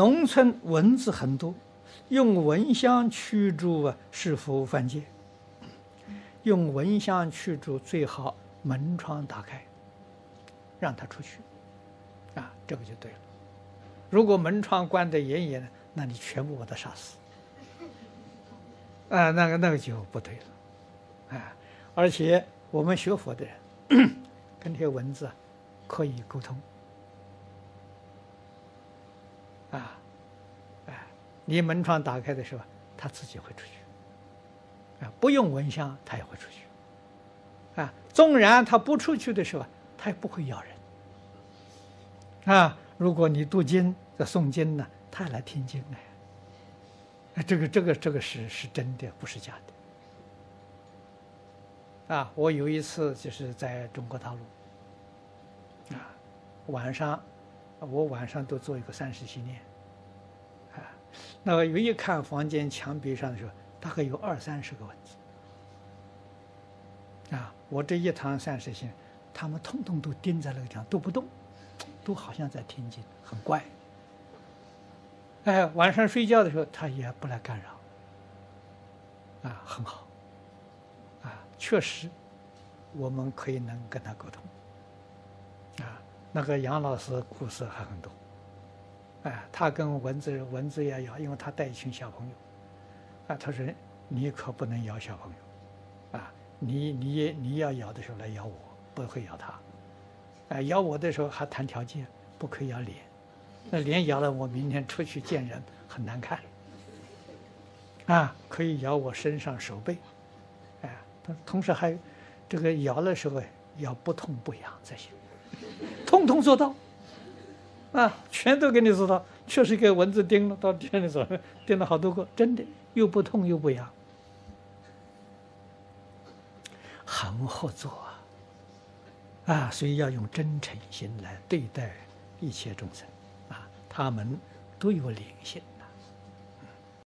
农村蚊子很多，用蚊香驱逐啊，是否犯戒？用蚊香驱逐最好门窗打开，让它出去，啊，这个就对了。如果门窗关得严严的，那你全部把它杀死，啊，那个那个就不对了，啊，而且我们学佛的人 跟这些蚊子可以沟通。啊，哎，你门窗打开的时候，它自己会出去。啊，不用蚊香，它也会出去。啊，纵然它不出去的时候，它也不会咬人。啊，如果你读经、在诵经呢，它也来听经呢。这个、这个、这个是是真的，不是假的。啊，我有一次就是在中国大陆，啊，晚上。我晚上都做一个三时系念，啊，那个有一看房间墙壁上的时候，大概有二三十个蚊子，啊，我这一堂三时系，他们通通都盯在那个地方都不动，都好像在听经，很怪。哎，晚上睡觉的时候，他也不来干扰，啊，很好，啊，确实，我们可以能跟他沟通啊。那个杨老师故事还很多，哎，他跟蚊子蚊子也咬，因为他带一群小朋友，啊，他说你可不能咬小朋友，啊，你你你要咬的时候来咬我，不会咬他，哎，咬我的时候还谈条件，不可以咬脸，那脸咬了我明天出去见人很难看，啊，可以咬我身上手背，哎，同同时还这个咬的时候要不痛不痒才行。通通做到，啊，全都给你知道，确实给蚊子叮了，到店里说叮了好多个，真的又不痛又不痒，很合作啊，啊，所以要用真诚心来对待一切众生，啊，他们都有灵性。